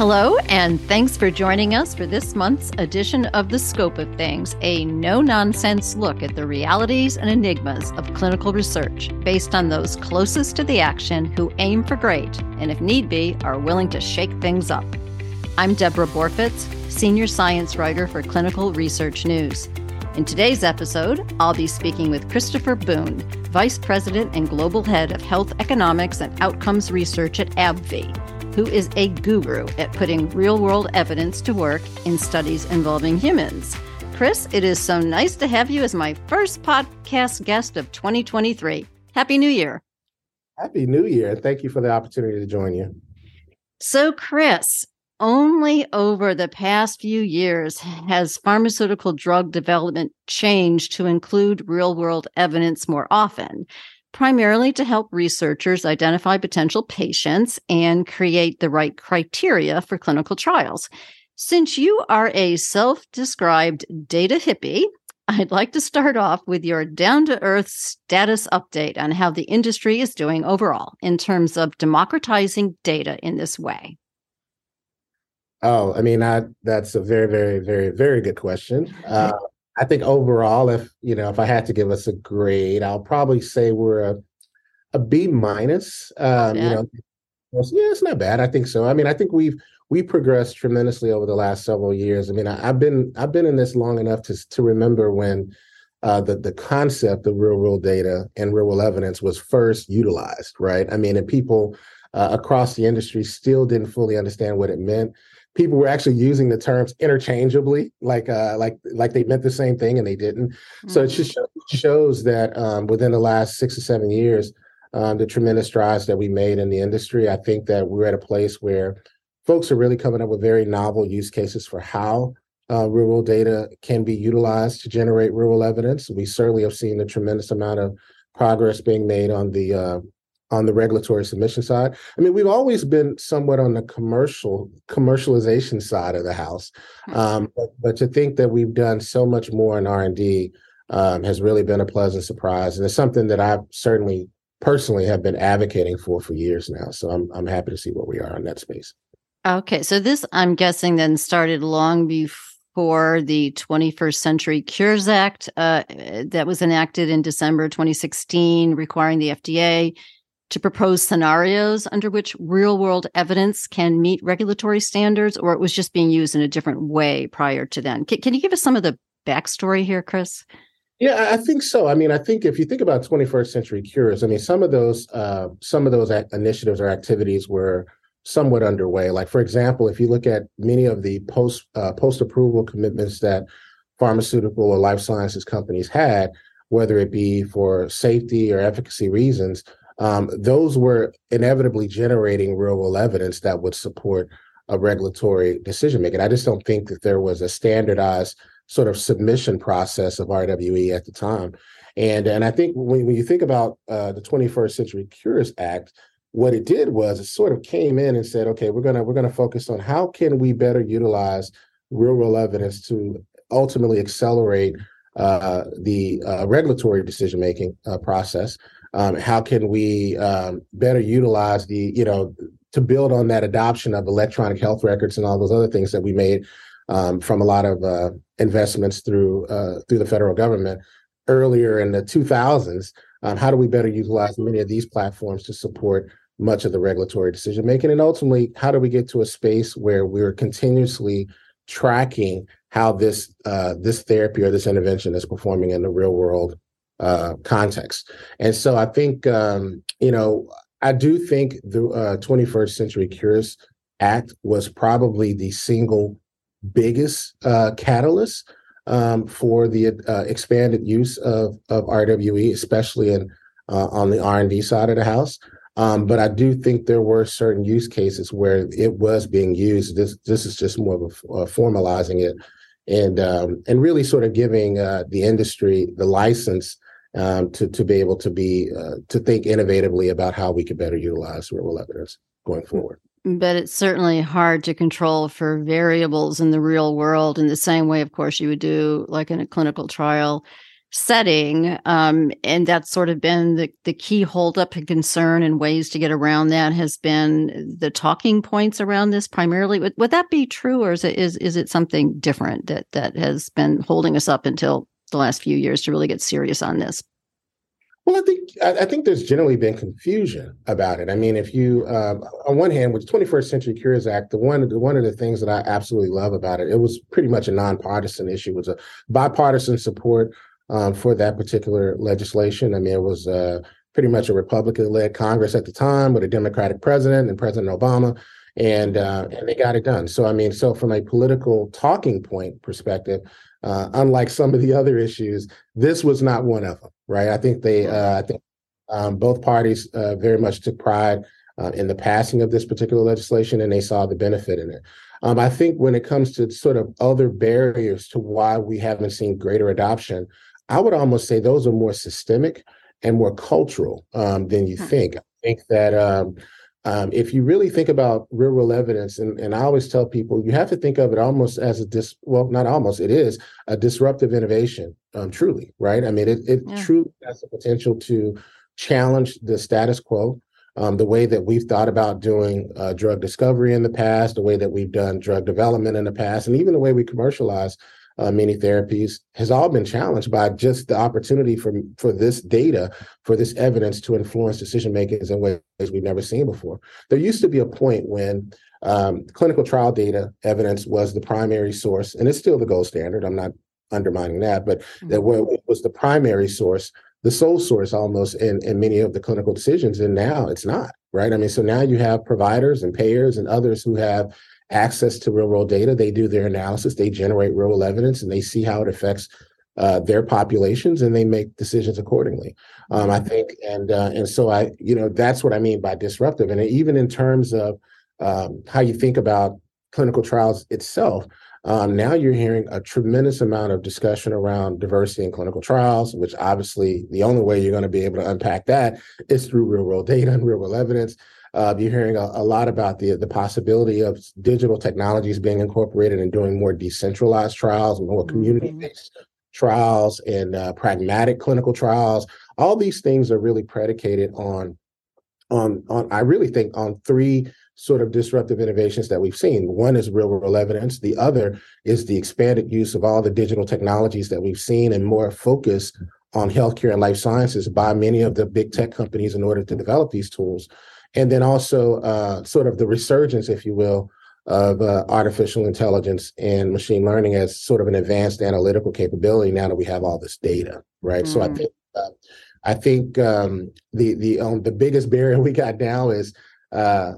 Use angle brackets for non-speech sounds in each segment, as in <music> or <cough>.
Hello, and thanks for joining us for this month's edition of The Scope of Things, a no nonsense look at the realities and enigmas of clinical research based on those closest to the action who aim for great and, if need be, are willing to shake things up. I'm Deborah Borfitz, Senior Science Writer for Clinical Research News. In today's episode, I'll be speaking with Christopher Boone, Vice President and Global Head of Health Economics and Outcomes Research at AbbVie who is a guru at putting real world evidence to work in studies involving humans. Chris, it is so nice to have you as my first podcast guest of 2023. Happy New Year. Happy New Year. And Thank you for the opportunity to join you. So, Chris, only over the past few years has pharmaceutical drug development changed to include real world evidence more often primarily to help researchers identify potential patients and create the right criteria for clinical trials. Since you are a self described data hippie, <laughs> I'd like to start off with your down to earth status update on how the industry is doing overall in terms of democratizing data in this way. Oh, I mean, I, that's a very, very, very, very good question. Uh, I think overall, if you know, if I had to give us a grade, I'll probably say we're a a B minus. Um, you know, yeah, it's not bad. I think so. I mean, I think we've we progressed tremendously over the last several years. I mean, I, have been I've been in this long enough to to remember when uh, the the concept of real world data and real world evidence was first utilized, right? I mean, and people uh, across the industry still didn't fully understand what it meant people were actually using the terms interchangeably, like uh, like like they meant the same thing and they didn't. Mm-hmm. So it just mm-hmm. shows that um, within the last six or seven years, um, the tremendous strides that we made in the industry. I think that we're at a place where folks are really coming up with very novel use cases for how uh, world data can be utilized to generate world evidence. We certainly have seen a tremendous amount of progress being made on the uh, on the regulatory submission side. I mean, we've always been somewhat on the commercial commercialization side of the house, um, but, but, to think that we've done so much more in R and D um, has really been a pleasant surprise, and it's something that I certainly personally have been advocating for for years now. So I'm I'm happy to see where we are in that space. Okay, so this I'm guessing then started long before the 21st Century Cures Act uh, that was enacted in December 2016, requiring the FDA to propose scenarios under which real world evidence can meet regulatory standards, or it was just being used in a different way prior to then? Can, can you give us some of the backstory here, Chris? Yeah, I think so. I mean, I think if you think about 21st century cures, I mean, some of those uh, some of those initiatives or activities were somewhat underway. Like, for example, if you look at many of the post uh, post approval commitments that pharmaceutical or life sciences companies had, whether it be for safety or efficacy reasons, um, those were inevitably generating real world evidence that would support a regulatory decision making. I just don't think that there was a standardized sort of submission process of RWE at the time. And, and I think when, when you think about uh, the 21st Century Cures Act, what it did was it sort of came in and said, okay, we're gonna we're gonna focus on how can we better utilize real world evidence to ultimately accelerate uh, the uh, regulatory decision making uh, process um, how can we um, better utilize the you know to build on that adoption of electronic health records and all those other things that we made um, from a lot of uh, investments through uh, through the federal government earlier in the 2000s um, how do we better utilize many of these platforms to support much of the regulatory decision making and ultimately how do we get to a space where we're continuously tracking how this uh, this therapy or this intervention is performing in the real world uh, context. And so I think, um, you know, I do think the uh, 21st Century Cures Act was probably the single biggest uh, catalyst um, for the uh, expanded use of, of RWE, especially in uh, on the R&D side of the house. Um, but I do think there were certain use cases where it was being used. This this is just more of a, uh, formalizing it and um, and really sort of giving uh, the industry the license um, to to be able to be uh, to think innovatively about how we could better utilize real evidence going forward. But it's certainly hard to control for variables in the real world in the same way, of course, you would do like in a clinical trial. setting. Um, and that's sort of been the, the key holdup and concern and ways to get around that has been the talking points around this primarily. Would, would that be true or is it is is it something different that that has been holding us up until the last few years to really get serious on this? Well, I think I think there's generally been confusion about it. I mean, if you um, on one hand, with the 21st Century Cures Act, the one the, one of the things that I absolutely love about it, it was pretty much a nonpartisan issue. It was a bipartisan support um, for that particular legislation. I mean, it was uh, pretty much a Republican-led Congress at the time with a Democratic president and President Obama, and uh, and they got it done. So I mean, so from a political talking point perspective, uh, unlike some of the other issues, this was not one of them, right? I think they, uh, I think um, both parties uh, very much took pride uh, in the passing of this particular legislation, and they saw the benefit in it. Um, I think when it comes to sort of other barriers to why we haven't seen greater adoption, I would almost say those are more systemic and more cultural um, than you hmm. think. I think that um, if you really think about real world evidence, and, and I always tell people, you have to think of it almost as a dis well, not almost, it is a disruptive innovation, um, truly, right? I mean, it, it yeah. truly has the potential to challenge the status quo. Um, the way that we've thought about doing uh, drug discovery in the past, the way that we've done drug development in the past, and even the way we commercialize uh, many therapies has all been challenged by just the opportunity for for this data, for this evidence to influence decision makers in ways we've never seen before. There used to be a point when um, clinical trial data evidence was the primary source, and it's still the gold standard. I'm not undermining that, but mm-hmm. that was the primary source, the sole source almost in, in many of the clinical decisions. And now it's not, right? I mean, so now you have providers and payers and others who have access to real world data. They do their analysis, they generate real world evidence, and they see how it affects uh, their populations, and they make decisions accordingly. Um, I think, and uh, and so I, you know, that's what I mean by disruptive. And even in terms of um, how you think about clinical trials itself. Um, now you're hearing a tremendous amount of discussion around diversity in clinical trials, which obviously the only way you're going to be able to unpack that is through real world data and real world evidence. Uh, you're hearing a, a, lot about the the possibility of digital technologies being incorporated and doing more decentralized trials, more mm-hmm. community based trials, and uh, pragmatic clinical trials. All these things are really predicated on on on. I really think on three sort of disruptive innovations that we've seen. One is real world evidence. The other is the expanded use of all the digital technologies that we've seen and more focus on healthcare and life sciences by many of the big tech companies in order to develop these tools and then also uh, sort of the resurgence, if you will, of uh, artificial intelligence and machine learning as sort of an advanced analytical capability now that we have all this data, right? Mm. So I mm. think uh, I think um, the the um, the biggest barrier <laughs> we got now is uh,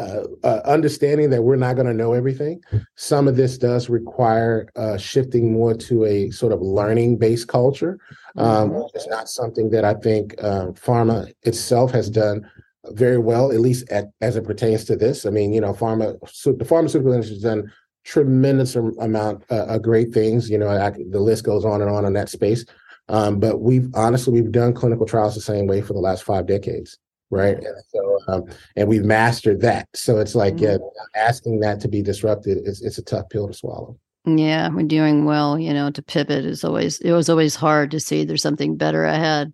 uh, uh, understanding that we're not going to know everything. Some of this does require uh, shifting more to a sort of learning based culture. Um, mm-hmm. It's not something that I think uh, pharma itself has done very well, at least at, as it pertains to this. I mean, you know, pharma, so the pharmaceutical industry has done tremendous amount uh, of great things. You know, I, the list goes on and on in that space. Um, but we've honestly we've done clinical trials the same way for the last five decades, right? And so um, and we've mastered that. So it's like mm-hmm. asking that to be disrupted. is it's a tough pill to swallow. Yeah, we're doing well. You know, to pivot is always it was always hard to see there's something better ahead.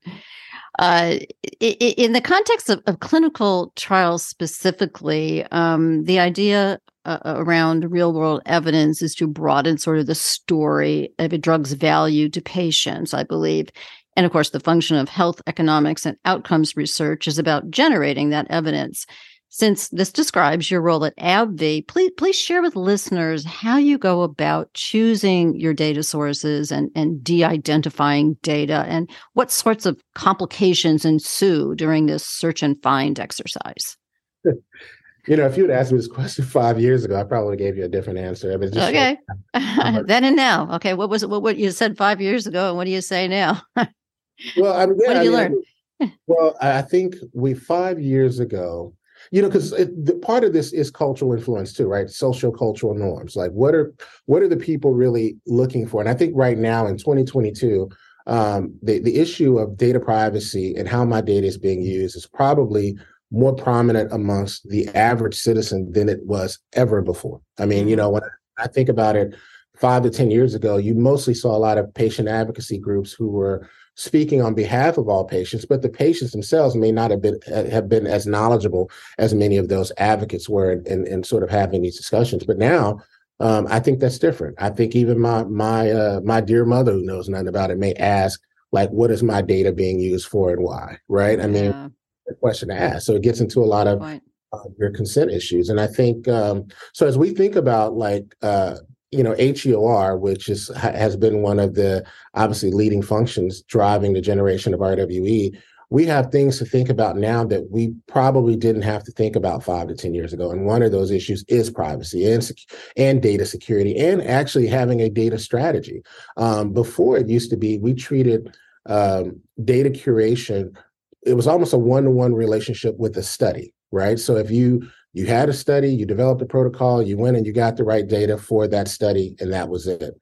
Uh, in the context of, of clinical trials specifically, um, the idea uh, around real world evidence is to broaden sort of the story of a drug's value to patients, I believe. And of course, the function of health economics and outcomes research is about generating that evidence. Since this describes your role at AbbVie, please please share with listeners how you go about choosing your data sources and, and de-identifying data and what sorts of complications ensue during this search and find exercise. <laughs> You know, if you had asked me this question five years ago, I probably gave you a different answer. I mean, okay, <laughs> then and now. Okay, what was it? What, what you said five years ago, and what do you say now? well, I mean, yeah, what did you I mean, learn? well, I think we five years ago you know because part of this is cultural influence too right? Social cultural norms. Like what are what are the people really looking for? And i think right now in 2022 um, the, the issue of data privacy and how my data is being used is probably more prominent amongst the average citizen than it was ever before. I mean you mm-hmm. know when i think about it five to 10 years ago, you mostly saw a lot of patient advocacy groups who were speaking on behalf of all patients, but the patients themselves may not have been have been as knowledgeable as many of those advocates were in, in, in sort of having these discussions. But now um, I think that's different. I think even my my uh, my dear mother who knows nothing about it may ask, like, what is my data being used for and why? Right? I mean, yeah. the question to ask. So it gets into a lot of uh, your consent issues, and I think um, so. As we think about like uh, you know HEOR, which is has been one of the obviously leading functions driving the generation of RWE. We have things to think about now that we probably didn't have to think about five to ten years ago. And one of those issues is privacy and and data security, and actually having a data strategy. Um, before it used to be, we treated um, data curation. It was almost a one to one relationship with a study, right? So if you you had a study, you developed a protocol, you went and you got the right data for that study, and that was it.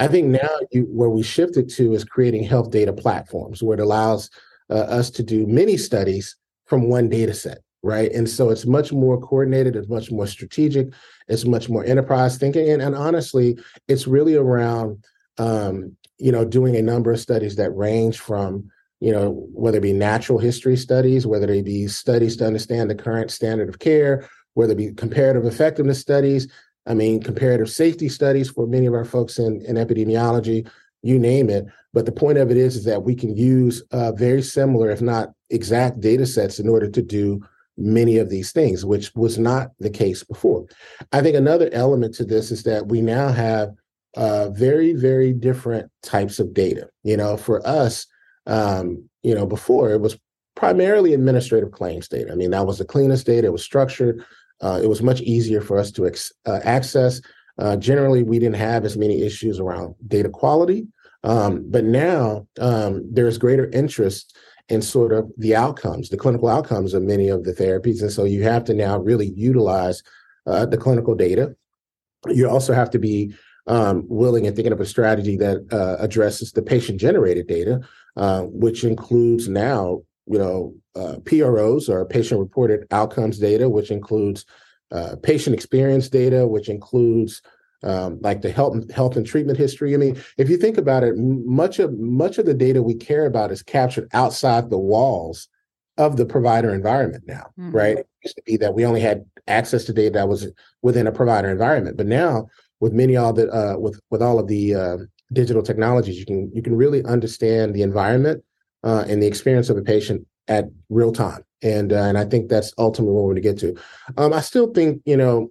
I think now you, where we shifted to is creating health data platforms where it allows uh, us to do many studies from one data set, right? And so it's much more coordinated, it's much more strategic, it's much more enterprise thinking. And, and honestly, it's really around, um, you know, doing a number of studies that range from you know, whether it be natural history studies, whether it be studies to understand the current standard of care, whether it be comparative effectiveness studies, I mean, comparative safety studies for many of our folks in, in epidemiology, you name it. But the point of it is, is that we can use uh, very similar, if not exact data sets in order to do many of these things, which was not the case before. I think another element to this is that we now have uh, very, very different types of data. You know, for us, um, you know, before it was primarily administrative claims data. I mean, that was the cleanest data. It was structured. Uh, it was much easier for us to ex- uh, access. Uh, generally, we didn't have as many issues around data quality. Um, but now um, there's greater interest in sort of the outcomes, the clinical outcomes of many of the therapies. And so you have to now really utilize uh, the clinical data. You also have to be um, willing and thinking of a strategy that uh, addresses the patient generated data, uh, which includes now, you know, uh, PROs or patient reported outcomes data, which includes uh, patient experience data, which includes um, like the health health and treatment history. I mean, if you think about it, much of much of the data we care about is captured outside the walls of the provider environment now, mm-hmm. right? It used to be that we only had access to data that was within a provider environment, but now with many all the uh, with with all of the uh, digital technologies, you can you can really understand the environment uh, and the experience of a patient at real time, and uh, and I think that's ultimately what we're going to get to. Um, I still think you know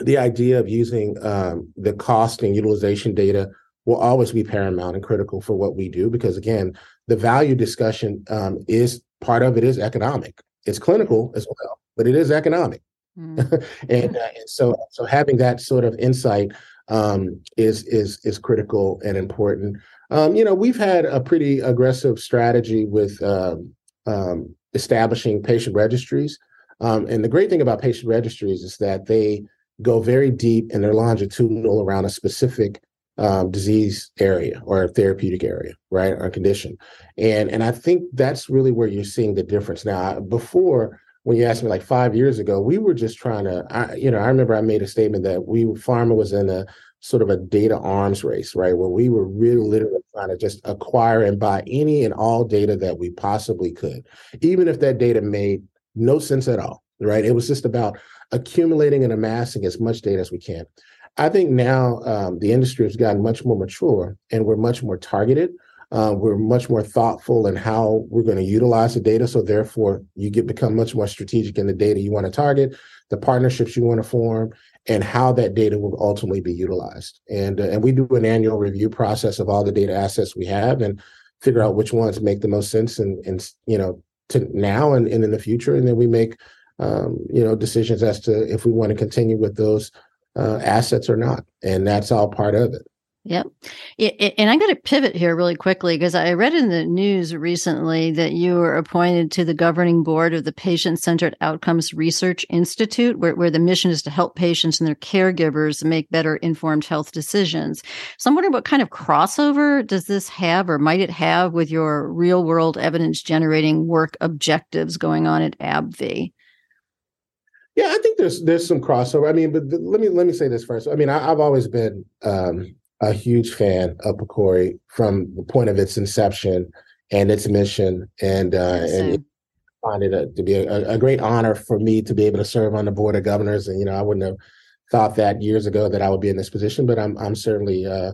the idea of using um, the cost and utilization data will always be paramount and critical for what we do because again the value discussion um, is part of it is economic it's clinical as well but it is economic Mm. <laughs> and, uh, and so so having that sort of insight um, is is is critical and important. Um, you know, we've had a pretty aggressive strategy with um, um establishing patient registries, um, and the great thing about patient registries is that they go very deep and they're longitudinal around a specific um, disease area or therapeutic area, right, or condition, and and I think that's really where you're seeing the difference now. Before when you asked me like five years ago, we were just trying to, I, you know, I remember I made a statement that we pharma was in a sort of a data arms race, right, where we were really literally trying to just acquire and buy any and all data that we possibly could, even if that data made no sense at all, right? It was just about accumulating and amassing as much data as we can. I think now um, the industry has gotten much more mature and we're much more targeted uh, we're much more thoughtful in how we're going to utilize the data. So therefore, you get become much more strategic in the data you want to target, the partnerships you want to form, and how that data will ultimately be utilized. And uh, and we do an annual review process of all the data assets we have and figure out which ones make the most sense and and you know to now and, and in the future. And then we make um, you know decisions as to if we want to continue with those uh, assets or not. And that's all part of it. Yep. and I'm going to pivot here really quickly because I read in the news recently that you were appointed to the governing board of the Patient Centered Outcomes Research Institute, where, where the mission is to help patients and their caregivers make better informed health decisions. So I'm wondering what kind of crossover does this have or might it have with your real world evidence generating work objectives going on at AbbVie? Yeah, I think there's there's some crossover. I mean, but th- let me let me say this first. I mean, I, have always been um, a huge fan of PCORI from the point of its inception and its mission, and uh, and find it a, to be a, a, great honor for me to be able to serve on the board of governors. And you know, I wouldn't have thought that years ago that I would be in this position, but I'm I'm certainly uh,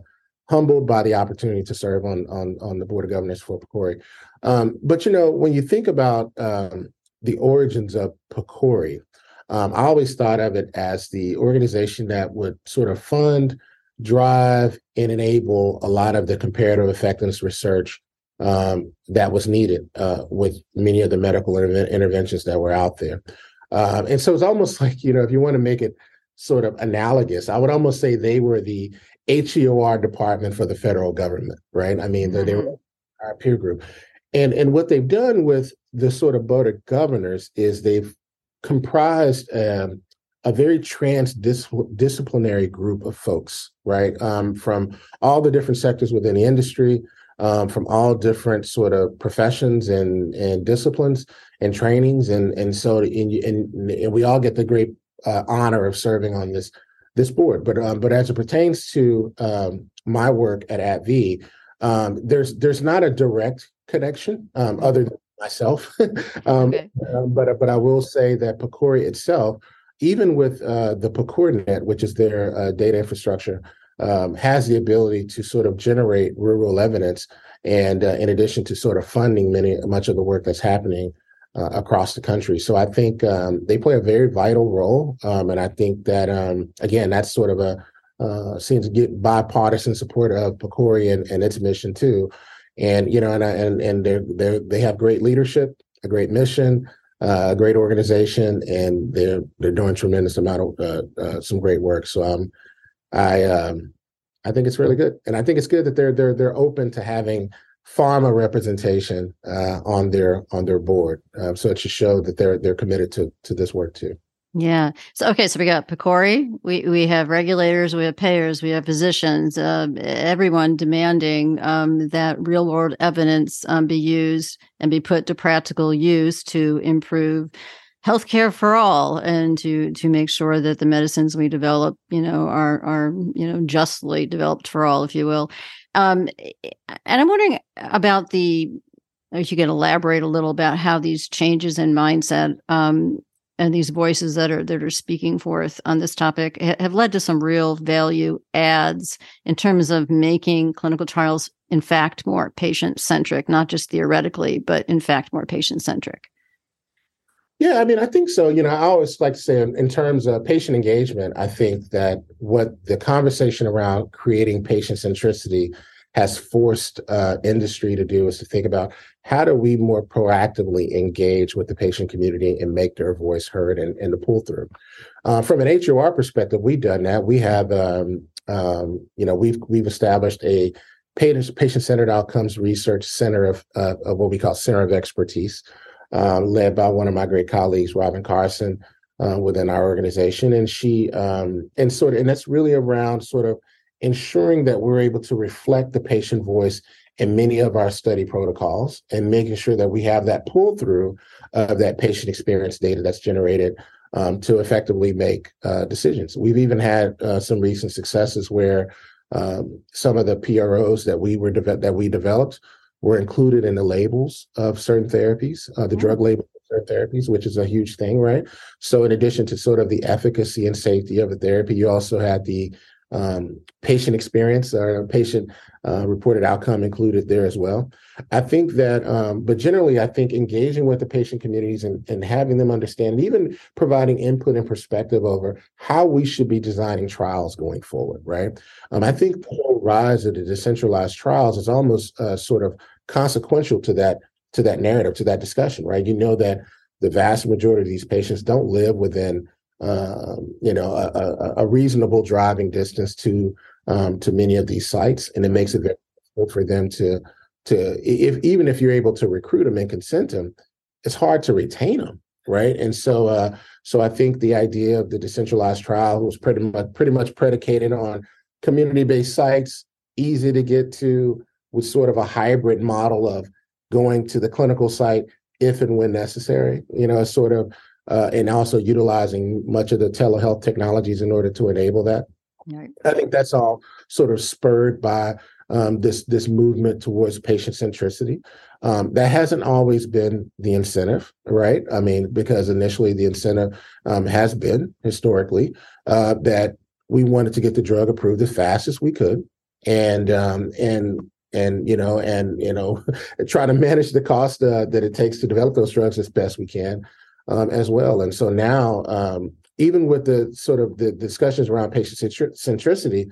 humbled by the opportunity to serve on on on the board of governors for PCORI. Um, but you know, when you think about um, the origins of PCORI, um, I always thought of it as the organization that would sort of fund, drive, and enable a lot of the comparative effectiveness research um, that was needed uh, with many of the medical inter- interventions that were out there. Um, and so it's almost <laughs> like, you know, if you want to make it sort of analogous, I would almost say they were the HEOR department for the federal government, right? I mean, mm-hmm. they were our peer group. And, and what they've done with the sort of board of governors is they've comprised um, a very transdisciplinary group of folks, right? Um, from all the different sectors within the industry, um, from all different sort of professions and and disciplines and trainings, and and so and, and, and we all get the great uh, honor of serving on this this board. But um, but as it pertains to um, my work at AbbVie, um, there's there's not a direct connection um, other than myself. <laughs> um, okay. But but I will say that PCORI itself, even with uh, the PCORnet, which is their uh, data infrastructure, um, has the ability to sort of generate rural evidence, and uh, in addition to sort of funding many much of the work that's happening. Uh, across the country, so I think um, they play a very vital role, um, and I think that um, again, that's sort of a uh, seems to get bipartisan support of PCORI and, and its mission too and you know, and and and they they they have great leadership, a great mission, uh, a great organization, and they're they're doing tremendous amount of uh, uh, some great work. So um, I um, I think it's really good, and I think it's good that they're they're they're open to having pharma representation uh, on their on their board. Um, so it should show that they're they're committed to to this work too. Yeah. So okay. So we got PCORI. We we have regulators. We have payers. We have physicians. Uh, everyone demanding um, that real world evidence um, be used and be put to practical use to improve healthcare for all and to to make sure that the medicines we develop, you know, are are you know justly developed for all, if you will. Um, and I'm wondering about the if you could elaborate a little about how these changes in mindset um, and these voices that are that are speaking forth on this topic have led to some real value adds in terms of making clinical trials in fact more patient centric not just theoretically but in fact more patient centric yeah i mean i think so. You know i always like to say in terms of patient engagement i think that what the conversation around creating patient centricity has forced uh, industry to do is to think about how do we more proactively engage with the patient community and make their voice heard and, and to pull through. Uh, from an HEOR perspective, we've done that. We have, um, um, you know, we've we've established a patient centered outcomes research center of, uh, of what we call center of expertise, uh, led by one of my great colleagues, Robin Carson, uh, within our organization, and she um, and sort of and that's really around sort of ensuring that we're able to reflect the patient voice in many of our study protocols and making sure that we have that pull through of that patient experience data that's generated um, to effectively make uh, decisions. We've even had uh, some recent successes where um, some of the PROs that we were de- that we developed were included in the labels of certain therapies, uh, the mm-hmm. drug label certain therapies, which is a huge thing, right? So, in addition to sort of the efficacy and safety of a therapy, you also had the um, patient experience or patient uh, reported outcome included there as well. I think that, um, but generally, I think engaging with the patient communities and, and having them understand, even providing input and perspective over how we should be designing trials going forward, right? Um, I think the whole rise of the decentralized trials is almost uh, sort of consequential to that to that narrative, to that discussion, right? You know that the vast majority of these patients don't live within um, you know, a, a, reasonable driving distance to um, to many of these sites, and it makes it very difficult for them to to if even if you're able to recruit them and consent them, it's hard to retain them, right? And so, uh, so I think the idea of the decentralized trial was pretty much pretty much predicated on community-based sites, easy to get to, with sort of a hybrid model of going to the clinical site if and when necessary. You know, a sort of uh, and also utilizing much of the telehealth technologies in order to enable that. Right. I think that's all sort of spurred by um, this this movement towards patient centricity. Um, that hasn't always been the incentive, right? I mean, because initially the incentive um, has been historically uh, that we wanted to get the drug approved as fast as we could, and um, and and you know and you know <laughs> try to manage the cost uh, that it takes to develop those drugs as best we can um, as well. And so now, um, even with the sort of the discussions around patient centricity,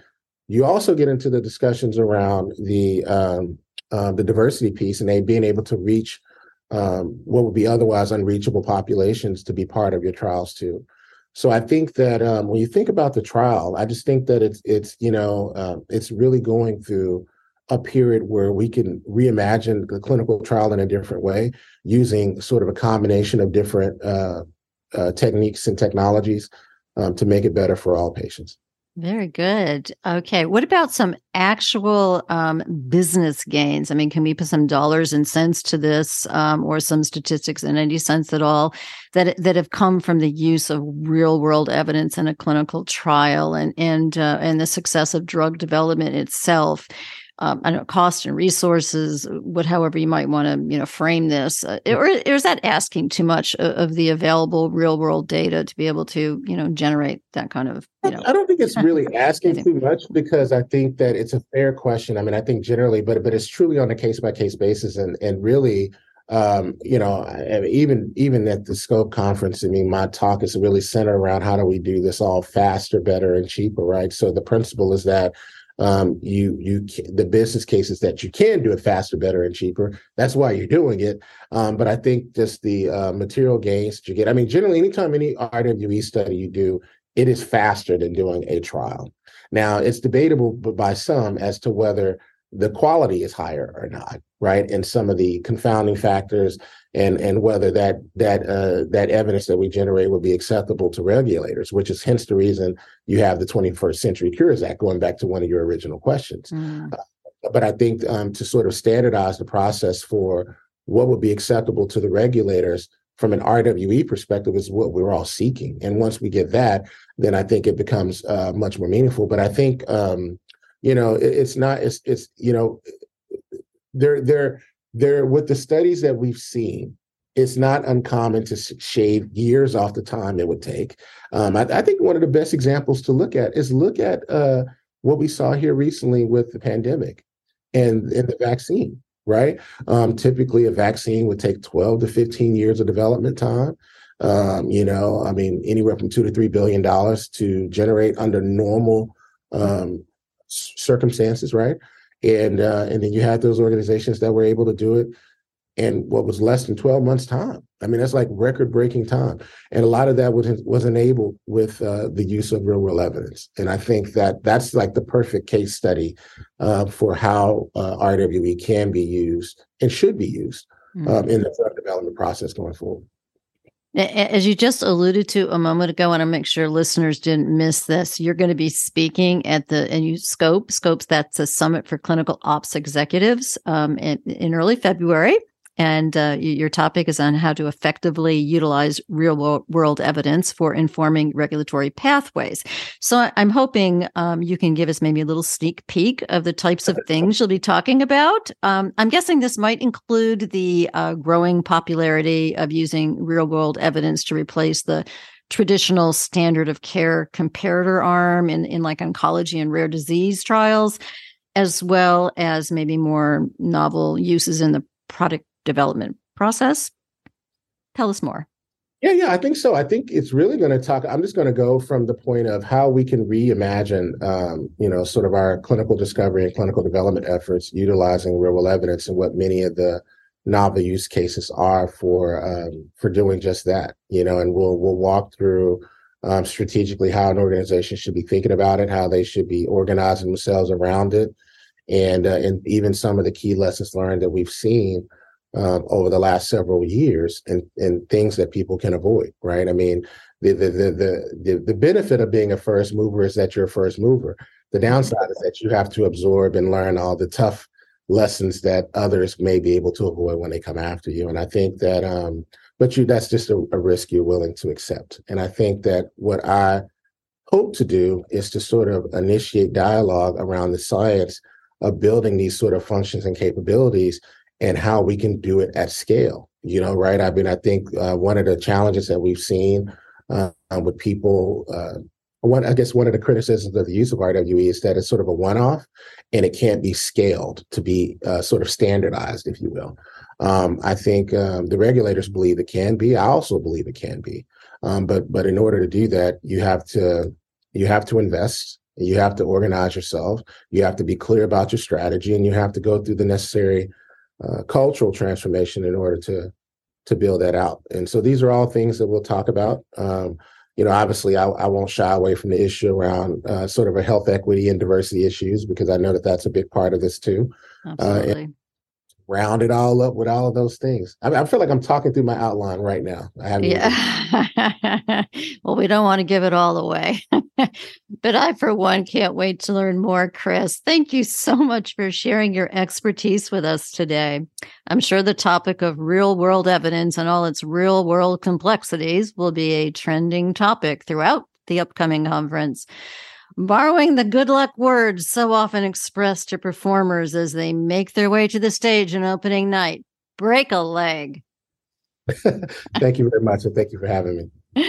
you also get into the discussions around the um, uh, the diversity piece and they being able to reach um, what would be otherwise unreachable populations to be part of your trials too. So I think that um, when you think about the trial, I just think that it's it's you know uh, it's really going through a period where we can reimagine the clinical trial in a different way using sort of a combination of different uh, uh, techniques and technologies um, to make it better for all patients. Very good. Okay. What about some actual um, business gains? I mean, can we put some dollars and cents to this, um, or some statistics in any sense at all that that have come from the use of real world evidence in a clinical trial and and uh, and the success of drug development itself? Um, I don't know, cost and resources, what however you might want to, you know, frame this, uh, or, or, is that asking too much of, of, the available real world data to be able to, you know, generate that kind of, you know? I don't think it's really <laughs> asking too much because I think that it's a fair question. I mean, I think generally, but but it's truly on a case by case basis, and and really, um, you know, even even at the Scope conference, I mean, my talk is really centered around how do we do this all faster, better, and cheaper, right? So the principle is that um, you you the business cases that you can do it faster, better, and cheaper. That's why you're doing it. Um, but I think just the uh, material gains that you get. I mean, generally, anytime any RWE study you do, it is faster than doing a trial. Now, it's debatable by some as to whether the quality is higher or not, right? And some of the confounding factors and and whether that that uh, that evidence that we generate would be acceptable to regulators, which is hence the reason you have the 21st Century Cures Act. Going back to one of your original questions, mm. uh, but I think um, to sort of standardize the process for what would be acceptable to the regulators from an RWE perspective is what we're all seeking. And once we get that, then I think it becomes uh, much more meaningful. But I think um, you know it, it's not it's it's you know they're they're they're with the studies that we've seen it's not uncommon to shave years off the time it would take. Um, I, I, think one of the best examples to look at is look at uh, what we saw here recently with the pandemic and, and the vaccine right? Um, typically a vaccine would take 12 to 15 years of development time. Um, you know i mean anywhere from two to three billion dollars to generate under normal um, circumstances right? And uh, and then you had those organizations that were able to do it in what was less than 12 months time. I mean that's like record breaking time. And a lot of that was, was enabled with uh, the use of real world evidence. And i think that that's like the perfect case study uh, for how uh, rwe can be used and should be used mm-hmm. um, in the drug development process going forward as you just alluded to a moment ago, I want to make sure listeners didn't miss this. You're going to be speaking at the and you scope scopes. That's a summit for clinical ops executives um, in, in early February and uh, your topic is on how to effectively utilize real world evidence for informing regulatory pathways. So I'm hoping um, you can give us maybe a little sneak peek of the types of things you'll be talking about. Um, I'm guessing this might include the uh, growing popularity of using real world evidence to replace the traditional standard of care comparator arm in, in like oncology and rare disease trials, as well as maybe more novel uses in the product development process. Tell us more. Yeah, yeah, I think so. I think it's really going to talk. I'm just going to go from the point of how we can reimagine, um, you know, sort of our clinical discovery and clinical development efforts utilizing real world evidence and what many of the novel use cases are for um, for doing just that. You know, and we'll we'll walk through um, strategically how an organization should be thinking about it, how they should be organizing themselves around it, and uh, and even some of the key lessons learned that we've seen um, over the last several years and, and things that people can avoid, right? I mean, the, the, the, the, the benefit of being a first mover is that you're a first mover. The downside is that you have to absorb and learn all the tough lessons that others may be able to avoid when they come after you. And I think that um, but you that's just a, a risk you're willing to accept. And I think that what I hope to do is to sort of initiate dialogue around the science of building these sort of functions and capabilities and how we can do it at scale. You know, right? I mean, I think uh, one of the challenges that we've seen uh, with people, uh, one I guess one of the criticisms of the use of RWE is that it's sort of a one-off, and it can't be scaled to be uh, sort of standardized, if you will. Um, I think um, the regulators believe it can be. I also believe it can be. Um, but but in order to do that, you have to you have to invest. You have to organize yourself. You have to be clear about your strategy, and you have to go through the necessary uh, cultural transformation in order to to build that out. And so these are all things that we'll talk about. Um, you know, obviously, I, I, won't shy away from the issue around uh, sort of a health equity and diversity issues because I know that that's a big part of this too. Absolutely. Uh, round it all up with all of those things. I, mean, I feel like I'm talking through my outline right now. yeah. <laughs> well, we don't want to give it all away, <laughs> but I, for one, can't wait to learn more. Chris, thank you so much for sharing your expertise with us today. I'm sure the topic of real world evidence and all its real world complexities will be a trending topic throughout the upcoming conference borrowing the good luck words so often expressed to performers as they make their way to the stage on opening night break a leg. <laughs> thank you very much. And thank you for having me.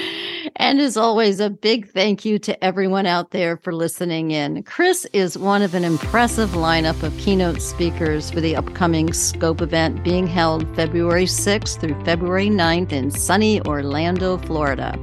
And as always, a big thank you to everyone out there for listening in. Chris is one of an impressive lineup of keynote speakers for the upcoming Scope event being held February 6th through February 9th in sunny Orlando, Florida.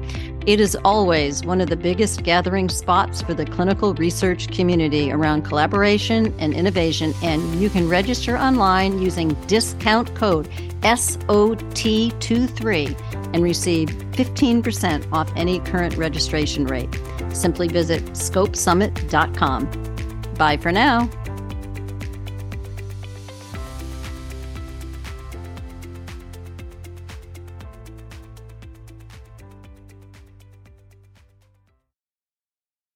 It is always one of the biggest gathering spots for the clinical research community around collaboration and innovation, and you can register online using discount code SOT23 and receive 15% off any current registration rate. Simply visit scopesummit.com. Bye for now.